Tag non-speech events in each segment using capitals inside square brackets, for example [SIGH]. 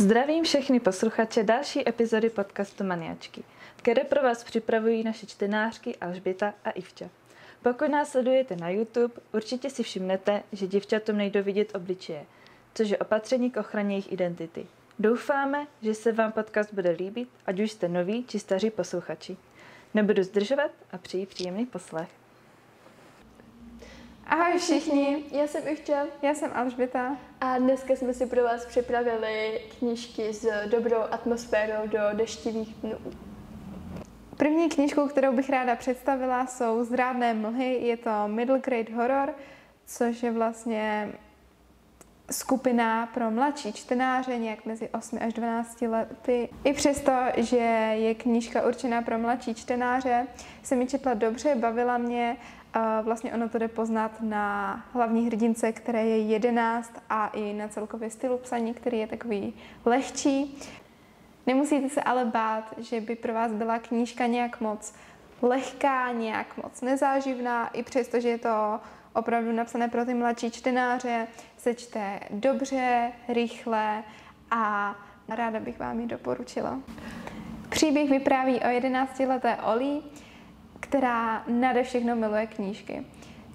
Zdravím všechny posluchače další epizody podcastu Maniačky, které pro vás připravují naše čtenářky Alžběta a Ivča. Pokud nás sledujete na YouTube, určitě si všimnete, že děvčatům nejdou vidět obličeje, což je opatření k ochraně jejich identity. Doufáme, že se vám podcast bude líbit, ať už jste noví či staří posluchači. Nebudu zdržovat a přeji příjemný poslech. Ahoj všichni, já jsem Ivča Já jsem Alžběta. a dneska jsme si pro vás připravili knížky s dobrou atmosférou do deštivých dnů. První knížku, kterou bych ráda představila, jsou Zrádné mlhy. Je to Middle Grade Horror, což je vlastně skupina pro mladší čtenáře, nějak mezi 8 až 12 lety. I přesto, že je knížka určená pro mladší čtenáře, se mi četla dobře, bavila mě. Vlastně ono to jde poznat na hlavní hrdince, které je 11 a i na celkově stylu psaní, který je takový lehčí. Nemusíte se ale bát, že by pro vás byla knížka nějak moc lehká, nějak moc nezáživná, i přesto, že je to opravdu napsané pro ty mladší čtenáře, se čte dobře, rychle a ráda bych vám ji doporučila. Příběh vypráví o 11-leté Oli, která nade všechno miluje knížky.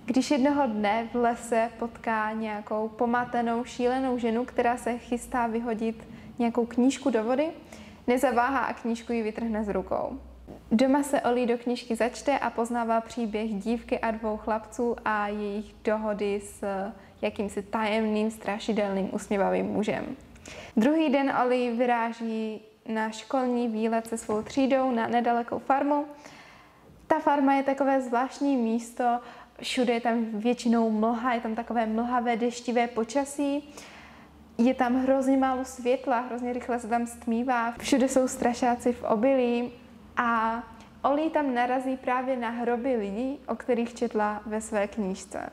Když jednoho dne v lese potká nějakou pomatenou, šílenou ženu, která se chystá vyhodit nějakou knížku do vody, nezaváhá a knížku ji vytrhne z rukou. Doma se Oli do knížky začte a poznává příběh dívky a dvou chlapců a jejich dohody s jakýmsi tajemným, strašidelným, usměvavým mužem. Druhý den Oli vyráží na školní výlet se svou třídou na nedalekou farmu. Ta farma je takové zvláštní místo, všude je tam většinou mlha, je tam takové mlhavé, deštivé počasí. Je tam hrozně málo světla, hrozně rychle se tam stmívá, všude jsou strašáci v obilí a Oli tam narazí právě na hroby lidí, o kterých četla ve své knížce.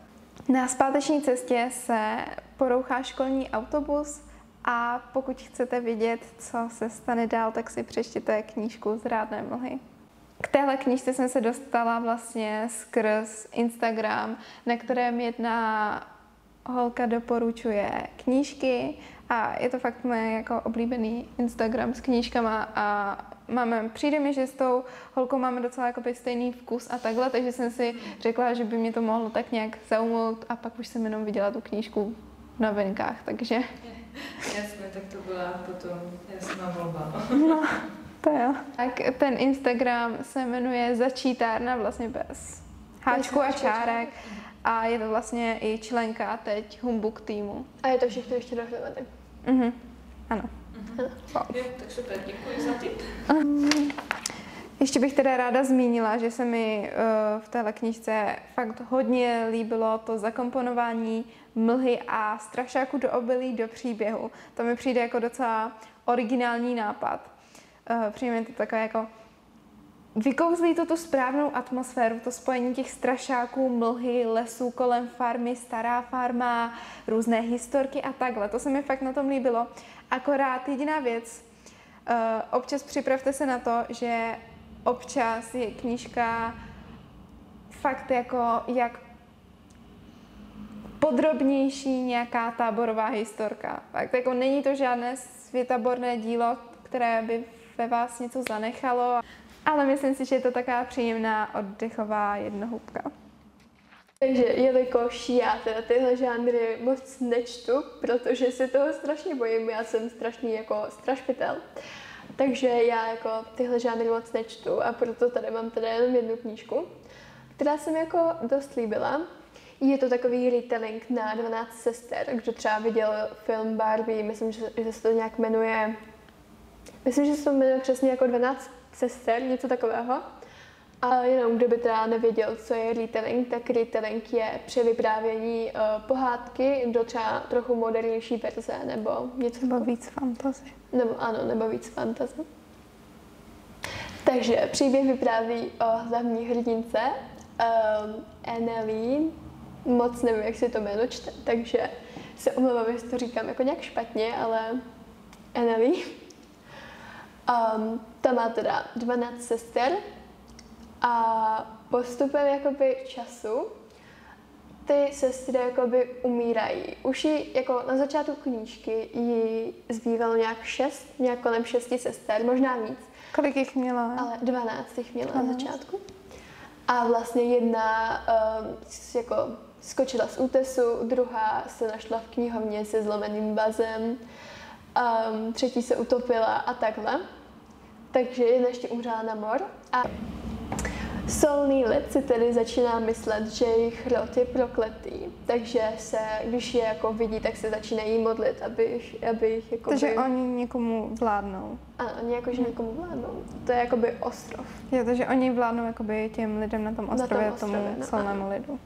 Na zpáteční cestě se porouchá školní autobus a pokud chcete vědět, co se stane dál, tak si přečtěte knížku Zrádné mlhy. K téhle knížce jsem se dostala vlastně skrz Instagram, na kterém jedna holka doporučuje knížky a je to fakt můj jako oblíbený Instagram s knížkama a máme, přijde mi, že s tou holkou máme docela jakoby stejný vkus a takhle, takže jsem si řekla, že by mě to mohlo tak nějak zaujmout a pak už jsem jenom viděla tu knížku na venkách, takže [LAUGHS] Jasně, tak to byla potom jasná volba. no, to jo. Tak ten Instagram se jmenuje Začítárna vlastně bez háčku a čárek a je to vlastně i členka teď Humbug týmu. A je to všechno ještě dohromady. Mhm. Ano. Jo, tak super, děkuji za tip. Ještě bych teda ráda zmínila, že se mi eh, v téhle knížce fakt hodně líbilo to zakomponování mlhy a strašáku do obilí do příběhu. To mi přijde jako docela originální nápad. Eh, mi to takové jako Vykouzlí to tu správnou atmosféru, to spojení těch strašáků, mlhy, lesů kolem farmy, stará farma, různé historky a takhle. To se mi fakt na tom líbilo. Akorát jediná věc, uh, občas připravte se na to, že občas je knížka fakt jako jak podrobnější nějaká táborová historka. Fakt jako není to žádné světaborné dílo, které by ve vás něco zanechalo, ale myslím si, že je to taková příjemná oddechová jednohubka. Takže jelikož já teda tyhle žánry moc nečtu, protože se toho strašně bojím, já jsem strašný jako strašpitel, takže já jako tyhle žánry moc nečtu a proto tady mám teda jenom jednu knížku, která se mi jako dost líbila. Je to takový retelling na 12 sester, kdo třeba viděl film Barbie, myslím, že, že se to nějak jmenuje, myslím, že to jmenuje přesně jako 12 sester, něco takového. A jenom kdo by teda nevěděl, co je retelling, tak retelling je převyprávění uh, pohádky do třeba trochu modernější verze nebo něco Nebo víc fantazy. nebo ano, nebo víc fantasy. Takže příběh vypráví o hlavní hrdince um, Annelie. Moc nevím, jak se to jméno čte, takže se omlouvám, jestli to říkám jako nějak špatně, ale Annelie. Um, ta má teda 12 sester a postupem jakoby času ty sestry jakoby umírají. Už jí, jako na začátku knížky jí zbývalo nějak šest, nějak kolem šesti sester, možná víc. Kolik jich měla? Ale 12 jich měla na začátku. A vlastně jedna um, jako skočila z útesu, druhá se našla v knihovně se zlomeným bazem, um, třetí se utopila a takhle. Takže jedna ještě umřela na mor. A solný lid si tedy začíná myslet, že jejich rod je prokletý, takže se, když je jako vidí, tak se začínají modlit, aby jich, aby jich jako Takže oni někomu vládnou. Ano, oni jakože někomu vládnou. To je jakoby ostrov. Jo, takže oni vládnou jakoby těm lidem na tom tom ostrově, ostrově, tomu no, solnému lidu.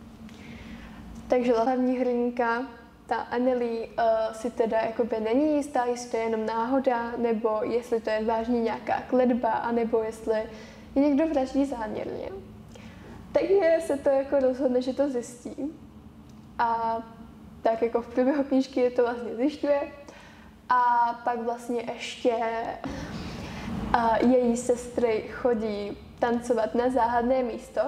Takže hlavní hrdinka, ta Anneli, uh, si teda jakoby není jistá, jestli to je jenom náhoda, nebo jestli to je vážně nějaká kledba, anebo jestli je někdo vraždí záměrně. Takže se to jako rozhodne, že to zjistí. A tak jako v průběhu knížky to vlastně zjišťuje. A pak vlastně ještě a její sestry chodí tancovat na záhadné místo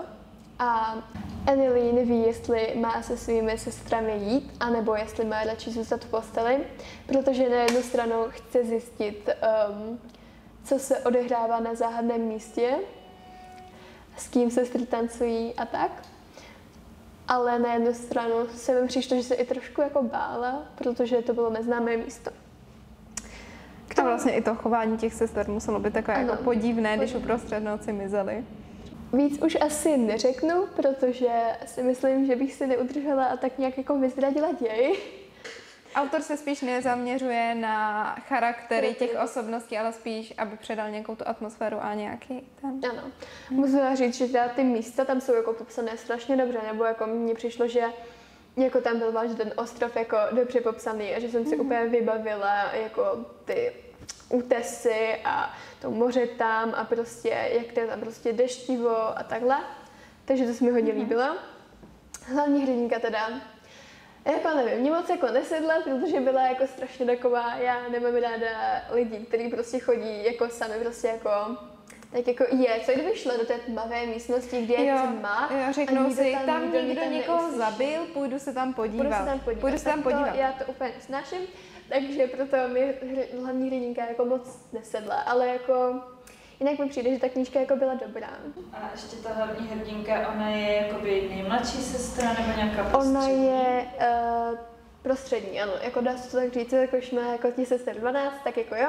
a Anneli neví, jestli má se svými sestrami jít, anebo jestli má radši zůstat v posteli, protože na jednu stranu chce zjistit, um, co se odehrává na záhadném místě, s kým sestry tancují a tak. Ale na jednu stranu se mi přišlo, že se i trošku jako bála, protože to bylo neznámé místo. A vlastně i to chování těch sester muselo být takové Ano, jako podivné, když podivné. uprostřed noci mizely. Víc už asi neřeknu, protože si myslím, že bych si neudržela a tak nějak jako vyzradila děj. Autor se spíš nezaměřuje na charaktery těch osobností, ale spíš, aby předal nějakou tu atmosféru a nějaký ten... Ano. Musím říct, že teda ty místa tam jsou jako popsané strašně dobře, nebo jako mně přišlo, že jako tam byl váš ten ostrov jako dobře popsaný a že jsem si úplně vybavila jako ty útesy a to moře tam a prostě, jak to je tam prostě deštivo a takhle. Takže to se mi hodně líbilo. Hlavní hrdinka teda, jako nevím, mě moc jako nesedla, protože byla jako strašně taková, já nemám ráda lidi, kteří prostě chodí jako sami prostě jako tak jako je, co kdyby šla do té tmavé místnosti, kde je tma jo, a řeknou nikdo si, tam, tam nikdo mě někdo tam někoho neuslyší. zabil, půjdu se tam podívat. Půjdu se tam podívat. Půjdu se tam podívat. To, já to úplně nesnáším, takže proto mi hlavní hrdinka jako moc nesedla, ale jako jinak mi přijde, že ta knížka jako byla dobrá. A ještě ta hlavní hrdinka, ona je jakoby nejmladší sestra nebo nějaká Ona prostřední? je uh, prostřední, ano, jako dá se to tak říct, jako už má jako ti sester 12, tak jako jo.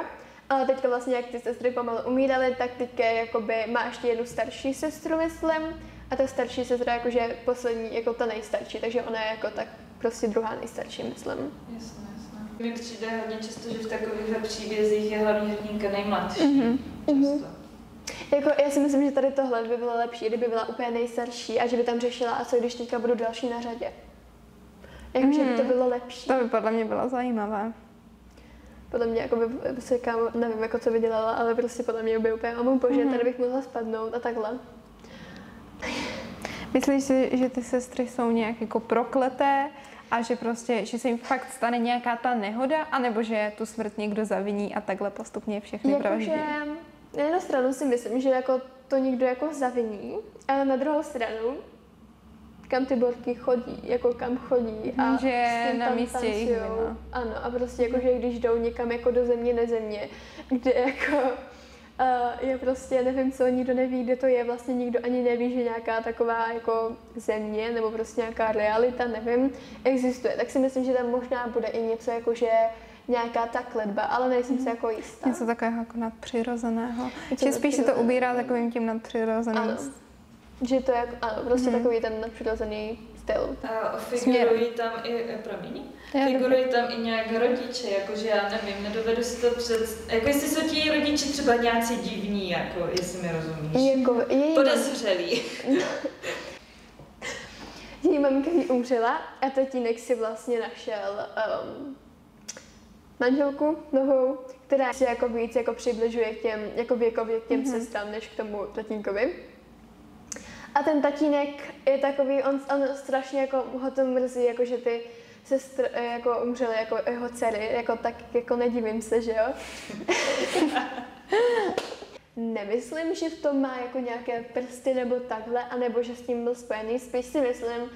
Ale teďka vlastně, jak ty sestry pomalu umíraly, tak teďka jakoby má ještě jednu starší sestru, myslím. A ta starší sestra jakože poslední, jako ta nejstarší, takže ona je jako tak prostě druhá nejstarší, myslím. Jasné. Mi přijde hodně často, že v takovýchhle příbězích je hlavní hrdinka nejmladší. Mhm. Často. Jako, já si myslím, že tady tohle by bylo lepší, kdyby byla úplně nejstarší a že by tam řešila, a co když teďka budu další na řadě. Jakože by to Mhm. bylo lepší. To by podle mě bylo zajímavé. Podle mě, jako by se kam, nevím, jako co by dělala, ale prostě podle mě by úplně, o můj bože, Mhm. tady bych mohla spadnout a takhle. Myslíš si, že ty sestry jsou nějak jako prokleté a že prostě, že se jim fakt stane nějaká ta nehoda, anebo že tu smrt někdo zaviní a takhle postupně všechny vraždí? Jakože na jednu stranu si myslím, že jako to někdo jako zaviní, ale na druhou stranu, kam ty borky chodí, jako kam chodí a že s tím na tam místě vina. Ano, a prostě jako, že když jdou někam jako do země, nezemě, kde jako je prostě, nevím co, nikdo neví, kde to je, vlastně nikdo ani neví, že nějaká taková jako země nebo prostě nějaká realita, nevím, existuje. Tak si myslím, že tam možná bude i něco jako, že nějaká ta kletba, ale nejsem si jako jistá. Něco takového jako nadpřirozeného. Že spíš se to ubírá takovým tím nadpřirozeným. Ano. Že to je, jako- ano, prostě takový ten nadpřirozený styl. A figurují tam i, eh, promiň, Já figurují tam i nějak rodiče, jakože já nevím, nedovedu si to před... Jako jestli jsou ti rodiče třeba nějací divní, jako jestli mi rozumíš. Jako její, Podezřelí. [LAUGHS] její mamka jí umřela a tatínek si vlastně našel um, manželku novou, která se jako víc jako přibližuje k těm, jako věkově k těm mm-hmm. sestrám, než k tomu tatínkovi. A ten tatínek je takový, on, on strašně jako ho to mrzí, jako že ty sestr eh, jako umřely jako jeho dcery, jako tak jako nedivím se, že jo. [LAUGHS] Nemyslím, že v tom má jako nějaké prsty nebo takhle, anebo že s tím byl spojený. Spíš si myslím,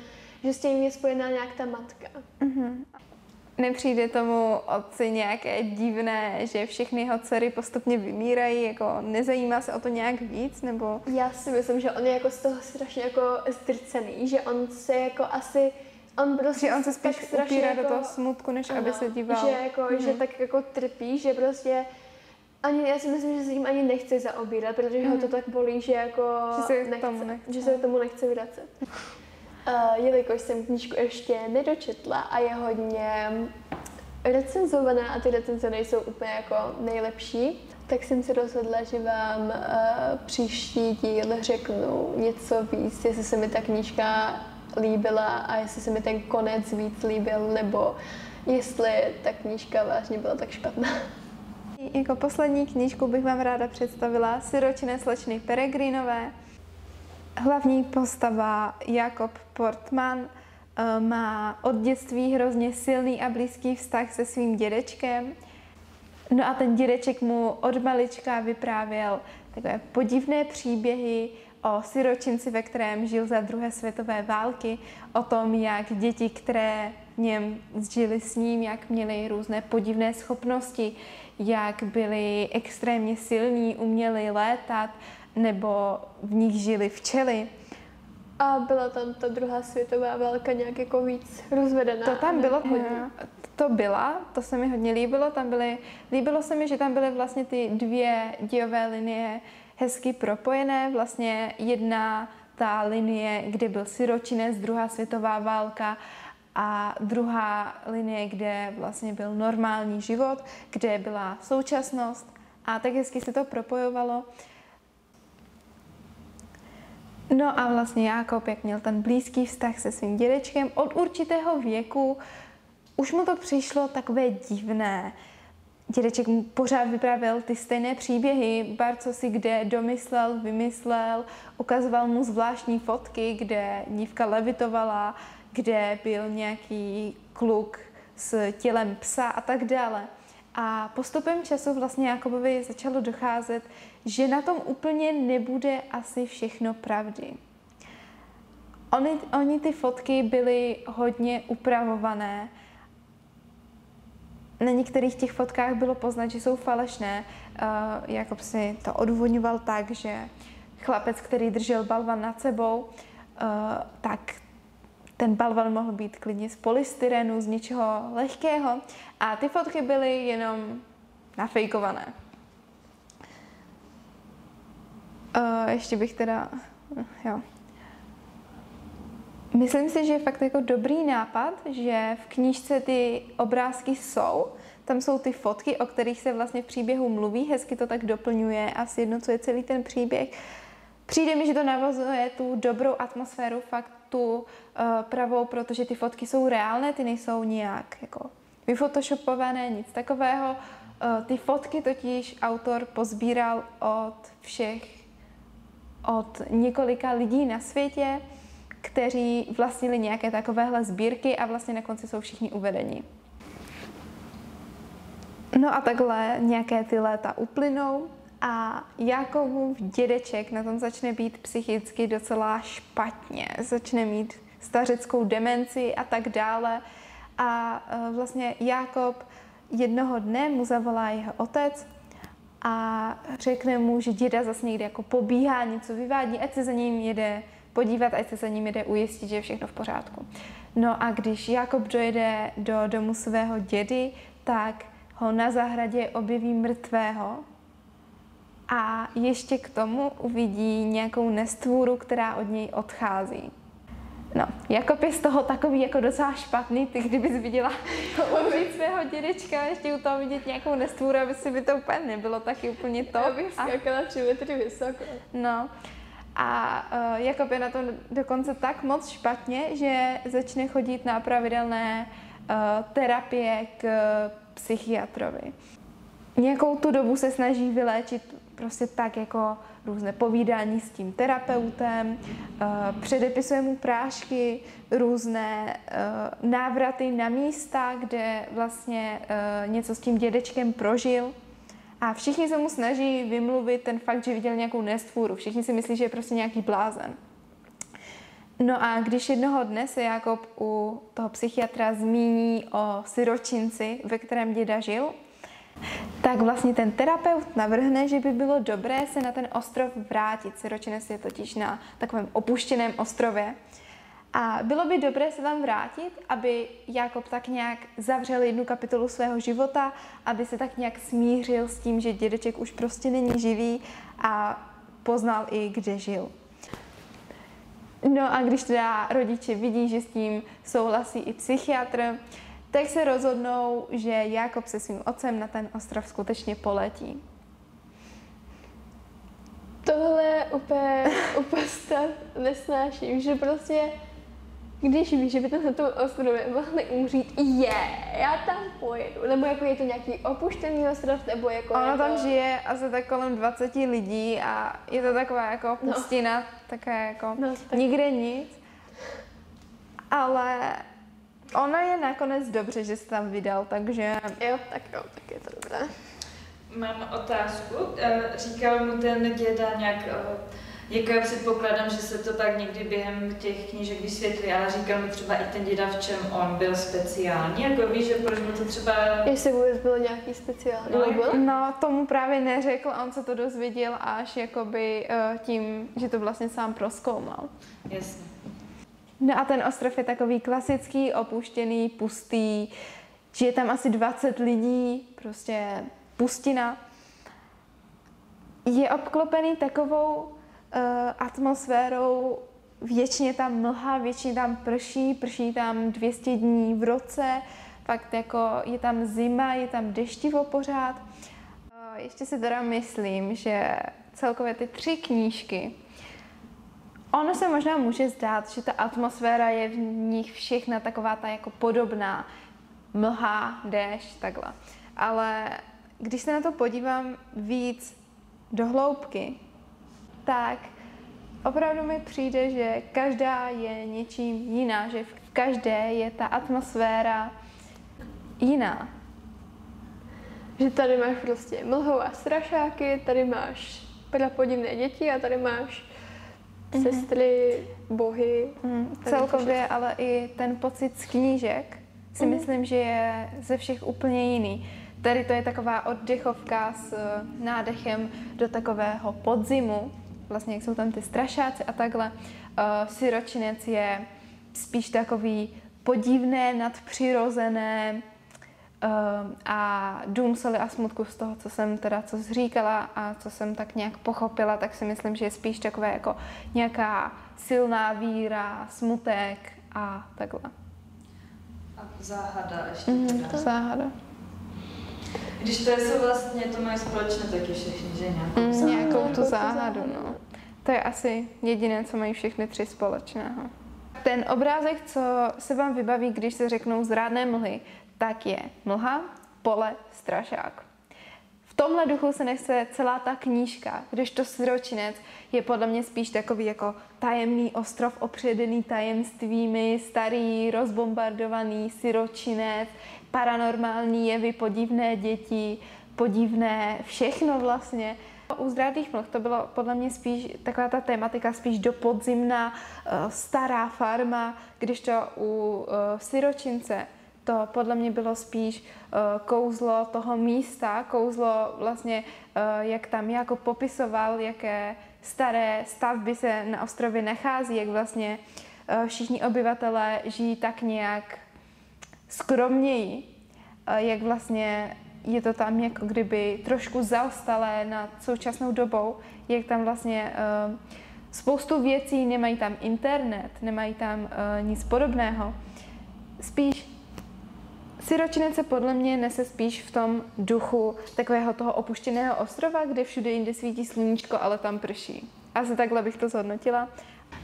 že s tím je spojená nějak ta matka. Nepřijde tomu otci nějaké divné, že všechny jeho dcery postupně vymírají, jako nezajímá se o to nějak víc, nebo... Já si myslím, že on je jako z toho strašně jako zdrcený, že on se jako asi On prostě že on se spíš upírá jako, do toho smutku, než ano, aby se díval. Že, jako, Mhm. že tak jako trpí, že prostě ani, já si myslím, že se tím ani nechce zaobírat, protože ho to tak bolí, že jako Mhm. Že se k tomu nechce. že se tomu nechce vracet. Jelikož jsem knížku ještě nedočetla a je hodně recenzovaná a ty recenze nejsou úplně jako nejlepší, tak jsem se rozhodla, že vám uh, příští díl řeknu něco víc, jestli se mi ta knížka líbila a jestli se mi ten konec víc líbil, nebo jestli ta knížka vážně byla tak špatná. Jako poslední knížku bych vám ráda představila Siročné slečny Peregrinové. Hlavní postava Jakob Portman eh, má od dětství hrozně silný a blízký vztah se svým dědečkem. No a ten dědeček mu od malička vyprávěl takové podivné příběhy o siročinci, ve kterém žil za druhé světové války, o tom, jak děti, které něm žili s ním, jak měli různé podivné schopnosti, jak byli extrémně silní, uměli létat, nebo v nich žili včely. A byla tam ta druhá světová válka nějak jako víc rozvedená. To tam bylo hodně. To byla, to se mi hodně líbilo. Tam byly, líbilo se mi, že tam byly vlastně ty dvě dějové linie hezky propojené. Vlastně jedna ta linie, kde byl siročinec, druhá světová válka a druhá linie, kde vlastně byl normální život, kde byla současnost a tak hezky se to propojovalo. No a vlastně Jákob, jak měl ten blízký vztah se svým dědečkem, od určitého věku už mu to přišlo takové divné. Dědeček mu pořád vyprávěl ty stejné příběhy, bar co si kde domyslel, vymyslel, ukazoval mu zvláštní fotky, kde dívka levitovala, kde byl nějaký kluk s tělem psa a tak dále. A postupem času vlastně Jakobovi začalo docházet, že na tom úplně nebude asi všechno pravdy. Oni, oni ty fotky byly hodně upravované. Na některých těch fotkách bylo poznat, že jsou falešné. Uh, Jakob si to odvodňoval tak, že chlapec, který držel balvan nad sebou, uh, tak ten balvan mohl být klidně z polystyrenu, z něčeho lehkého a ty fotky byly jenom nafejkované. Uh, ještě bych teda, jo. Myslím si, že je fakt jako dobrý nápad, že v knížce ty obrázky jsou, tam jsou ty fotky, o kterých se vlastně v příběhu mluví, hezky to tak doplňuje a sjednocuje celý ten příběh. Přijde mi, že to navazuje tu dobrou atmosféru, fakt tu uh, pravou, protože ty fotky jsou reálné, ty nejsou nijak jako vyfotoshopované, nic takového. Uh, ty fotky totiž autor pozbíral od všech, od několika lidí na světě, kteří vlastnili nějaké takovéhle sbírky a vlastně na konci jsou všichni uvedeni. No a takhle nějaké ty léta uplynou a Jakobův dědeček na tom začne být psychicky docela špatně. Začne mít stařeckou demenci a tak dále. A e, vlastně Jakob jednoho dne mu zavolá jeho otec a řekne mu, že děda zase někde jako pobíhá, něco vyvádí, ať se za ním jede podívat, ať se za ním jde ujistit, že je všechno v pořádku. No a když Jakob dojede do domu svého dědy, tak ho na zahradě objeví mrtvého a ještě k tomu uvidí nějakou nestvůru, která od něj odchází. No, Jakob je z toho takový jako docela špatný, ty kdybys viděla [LAUGHS] umřít svého dědečka, ještě u toho vidět nějakou nestvůru, aby si by to úplně nebylo taky úplně to. Já bych A- skákala tři metry vysoko. No. A uh, Jakob je na tom dokonce tak moc špatně, že začne chodit na pravidelné uh, terapie k psychiatrovi. Nějakou tu dobu se snaží vyléčit prostě tak jako různé povídání s tím terapeutem, uh, předepisuje mu prášky, různé uh, návraty na místa, kde vlastně uh, něco s tím dědečkem prožil. A všichni se mu snaží vymluvit ten fakt, že viděl nějakou nestvůru. Všichni si myslí, že je prostě nějaký blázen. No a když jednoho dne se Jakob u toho psychiatra zmíní o syročinci, ve kterém děda žil, tak vlastně ten terapeut navrhne, že by bylo dobré se na ten ostrov vrátit. Syročinec je totiž na takovém opuštěném ostrově. A bylo by dobré se tam vrátit, aby Jakob tak nějak zavřel jednu kapitolu svého života, aby se tak nějak smířil s tím, že dědeček už prostě není živý a poznal i, kde žil. No a když teda rodiče vidí, že s tím souhlasí i psychiatr, tak se rozhodnou, že Jakob se svým otcem na ten ostrov skutečně poletí. Tohle úplně, úplně stav nesnáším, že prostě když víš, že by tam na tom ostrově mohli umřít, je, já tam pojedu. Nebo jako je to nějaký opuštěný ostrov, nebo jako... Ono jako... tam žije asi tak kolem 20 lidí a je to taková jako pustina, no. také jako No, tak- nikde nic. Ale ono je nakonec dobře, že se tam vydal, takže Jo, tak jo, tak je to dobré. Mám otázku. Eh, Říkal mu ten děda nějak, eh, jako já předpokládám, že se to tak někdy během těch knížek vysvětlí, ale říkal mu třeba i ten děda, v čem on byl speciální, jako víš, že proč mu to třeba... Jestli vůbec bylo nějaký speciální, No, no, bylo? no tomu právě neřekl, on se to dozvěděl až jakoby eh, tím, že to vlastně sám proskoumal. Jasně. No a ten ostrov je takový klasický, opuštěný, pustý, žije tam asi 20 lidí, prostě pustina. Je obklopený takovou uh, atmosférou, většině tam mlha, většině tam prší, prší tam 200 dní v roce, fakt jako je tam zima, je tam deštivo pořád. Uh, ještě si teda myslím, že celkově ty tři knížky Ono se možná může zdát, že ta atmosféra je v nich všechna taková ta jako podobná. Mlha, déšť, takhle. Ale když se na to podívám víc do hloubky, tak opravdu mi přijde, že každá je něčím jiná, že v každé je ta atmosféra jiná. Že tady máš prostě mlhou a strašáky, tady máš prapodivné děti a tady máš sestry, bohy. Mm, celkově, ale i ten pocit z knížek si Mhm. myslím, že je ze všech úplně jiný. Tady to je taková oddechovka s eh, nádechem do takového podzimu, vlastně jak jsou tam ty strašáci a takhle. Uh, Syročinec je spíš takový podivné, nadpřirozené a dům soli a smutku z toho, co jsem teda co jsi říkala a co jsem tak nějak pochopila, tak si myslím, že je spíš takové jako nějaká silná víra, smutek a takhle. A záhada ještě Mhm, teda. záhada. Když to jsou vlastně, to mají společné taky všechny, že nějakou Mm, záhadu. nějakou tu záhadu. no. To je asi jediné, co mají všechny tři společného. Ten obrázek, co se vám vybaví, když se řeknou zrádné mlhy, tak je mlha, pole, strašák. V tomhle duchu se nechce celá ta knížka, když to Syročinec je podle mě spíš takový jako tajemný ostrov opředený tajemstvími, starý, rozbombardovaný Syročinec, paranormální jevy, podivné děti, podivné všechno vlastně. U Zdrádných mlh to bylo podle mě spíš taková ta tematika, spíš do podzimná, eh, stará farma, když to u eh, Syročince to podle mě bylo spíš uh, kouzlo toho místa, kouzlo vlastně, uh, jak tam jako popisoval, jaké staré stavby se na ostrově nachází, jak vlastně uh, všichni obyvatelé žijí tak nějak skromněji, jak vlastně je to tam jako kdyby trošku zaostalé nad současnou dobou, jak tam vlastně spoustu věcí, nemají tam internet, nemají tam nic podobného. Spíš Syročinec se podle mě nese spíš v tom duchu takového toho opuštěného ostrova, kde všude jinde svítí sluníčko, ale tam prší. Asi takhle bych to zhodnotila.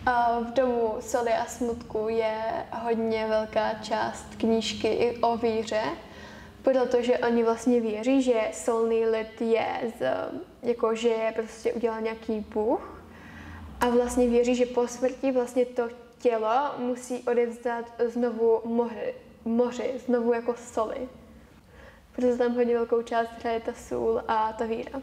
A v domu soli a smutku je hodně velká část knížky i o víře, protože oni vlastně věří, že solný lid je z, jako, že je prostě udělal nějaký bůh a vlastně věří, že po smrti vlastně to tělo musí odevzdat znovu moři, moři znovu jako soli. Proto tam hodně velkou část hraje ta sůl a ta víra.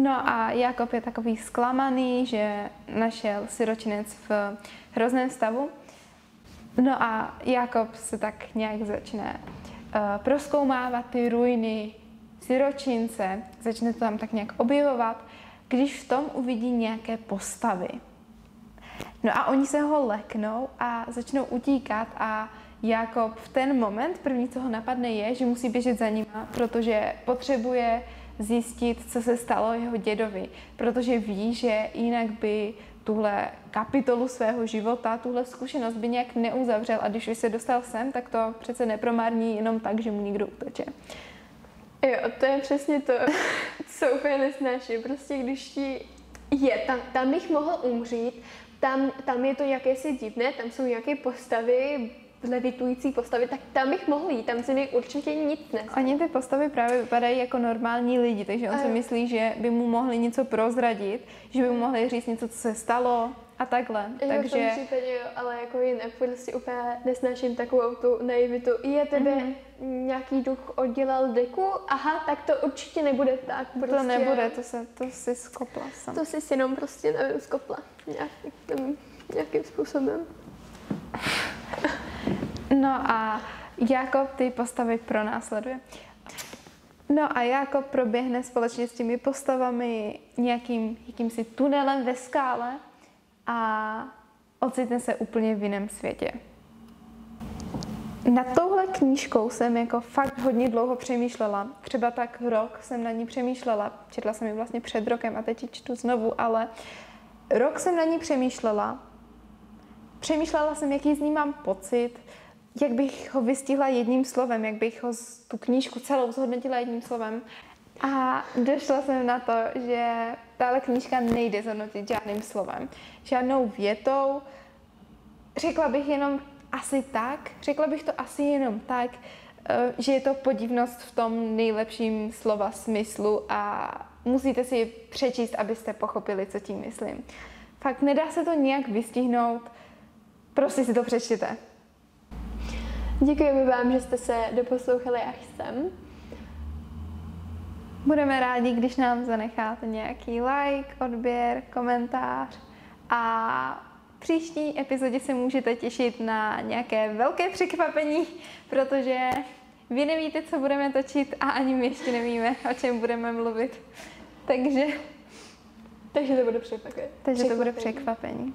No a Jakob je takový zklamaný, že našel siročinec v hrozném stavu. No a Jakob se tak nějak začne uh, proskoumávat ty ruiny siročince, začne to tam tak nějak objevovat, když v tom uvidí nějaké postavy. No a oni se ho leknou a začnou utíkat a Jakob v ten moment první, co ho napadne, je, že musí běžet za nima, protože potřebuje zjistit, co se stalo jeho dědovi, protože ví, že jinak by tuhle kapitolu svého života, tuhle zkušenost by nějak neuzavřel a když už se dostal sem, tak to přece nepromární jenom tak, že mu někdo uteče. Jo, to je přesně to, [LAUGHS] co úplně nesnáším. Prostě když ti je, tam, tam bych mohl umřít, tam, tam je to jakési divné, tam jsou nějaké postavy, levitující postavy, tak tam bych mohl jít, tam se mi určitě nic nestane. Oni ty postavy právě vypadají jako normální lidi, takže on si myslí, že by mu mohli něco prozradit, že by mu mohli říct něco, co se stalo a takhle. Jo, takže... v tom případě jo, ale jako jinak prostě úplně nesnáším takovou tu naivitu. Je tebe mm-hmm. nějaký duch oddělal deku? Aha, tak to určitě nebude tak. Prostě... To nebude, to, se, to si skopla sam. To si jenom prostě nevím, skopla. Nějak, nějakým způsobem. [LAUGHS] No a Jakob ty postavy pronásleduje. No a Jakob proběhne společně s těmi postavami nějakým jakýmsi tunelem ve skále a ocitne se úplně v jiném světě. Na touhle knížkou jsem jako fakt hodně dlouho přemýšlela. Třeba tak rok jsem na ní přemýšlela. Četla jsem ji vlastně před rokem a teď ji čtu znovu, ale rok jsem na ní přemýšlela. Přemýšlela jsem, jaký z ní mám pocit, jak bych ho vystihla jedním slovem, jak bych ho tu knížku celou zhodnotila jedním slovem. A došla jsem na to, že tahle knížka nejde zhodnotit žádným slovem, žádnou větou. Řekla bych jenom asi tak, řekla bych to asi jenom tak, eh, že je to podivnost v tom nejlepším slova smyslu a musíte si ji přečíst, abyste pochopili, co tím myslím. Fakt nedá se to nějak vystihnout, prostě si to přečtěte. Děkujeme vám, že jste se doposlouchali až sem. Budeme rádi, když nám zanecháte nějaký like, odběr, komentář a v příští epizodě se můžete těšit na nějaké velké překvapení, protože vy nevíte, co budeme točit a ani my ještě nevíme, o čem budeme mluvit. Takže... Takže to bude překvapení. Takže to bude překvapení.